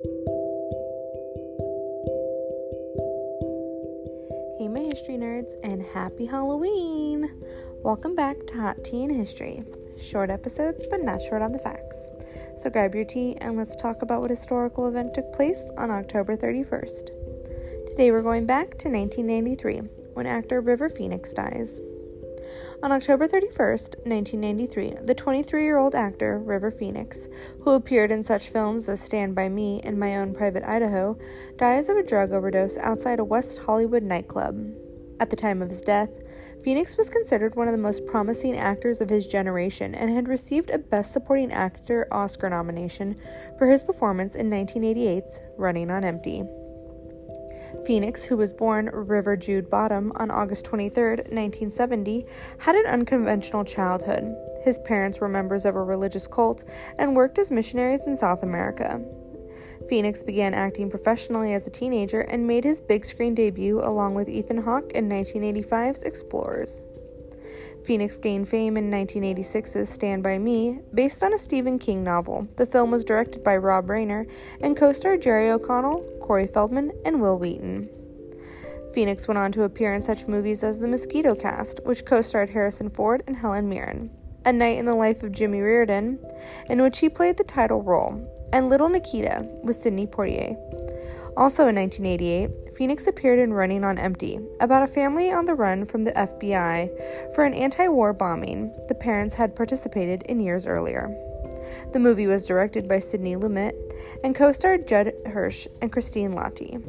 Hey, my history nerds, and happy Halloween! Welcome back to Hot Tea and History. Short episodes, but not short on the facts. So grab your tea and let's talk about what historical event took place on October 31st. Today we're going back to 1993 when actor River Phoenix dies. On October 31st, 1993, the 23 year old actor River Phoenix, who appeared in such films as Stand By Me and My Own Private Idaho, dies of a drug overdose outside a West Hollywood nightclub. At the time of his death, Phoenix was considered one of the most promising actors of his generation and had received a Best Supporting Actor Oscar nomination for his performance in 1988's Running on Empty. Phoenix, who was born River Jude Bottom on August 23, 1970, had an unconventional childhood. His parents were members of a religious cult and worked as missionaries in South America. Phoenix began acting professionally as a teenager and made his big screen debut along with Ethan Hawke in 1985's Explorers. Phoenix gained fame in 1986's Stand By Me, based on a Stephen King novel. The film was directed by Rob Reiner and co starred Jerry O'Connell, Corey Feldman, and Wil Wheaton. Phoenix went on to appear in such movies as The Mosquito Coast, which co starred Harrison Ford and Helen Mirren, A Night in the Life of Jimmy Reardon, in which he played the title role, and Little Nikita with Sidney Poitier. Also in 1988, Phoenix appeared in Running on Empty, about a family on the run from the FBI for an anti war bombing the parents had participated in years earlier. The movie was directed by Sidney Lumet and co starred Judd Hirsch and Christine Lahti.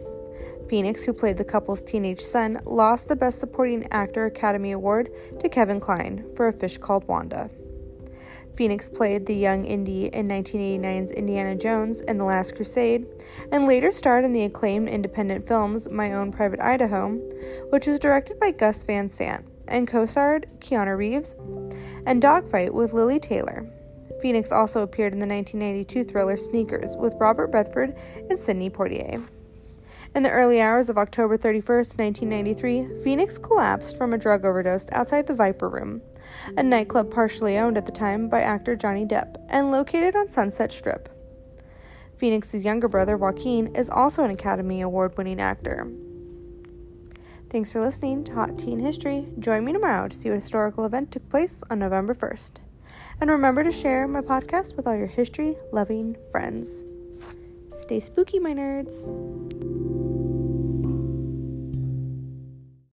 Phoenix, who played the couple's teenage son, lost the Best Supporting Actor Academy Award to Kevin Kline for A Fish Called Wanda. Phoenix played the young Indy in 1989's Indiana Jones and the Last Crusade, and later starred in the acclaimed independent films My Own Private Idaho, which was directed by Gus Van Sant and co starred Keanu Reeves, and Dogfight with Lili Taylor. Phoenix also appeared in the 1992 thriller Sneakers with Robert Redford and Sidney Poitier. In the early hours of October 31, 1993, Phoenix collapsed from a drug overdose outside the Viper Room, a nightclub partially owned at the time by actor Johnny Depp and located on Sunset Strip. Phoenix's younger brother, Joaquin, is also an Academy Award winning actor. Thanks for listening to Hot Tea and History. Join me tomorrow to see what historical event took place on November 1st. And remember to share my podcast with all your history loving friends. Stay spooky, my nerds.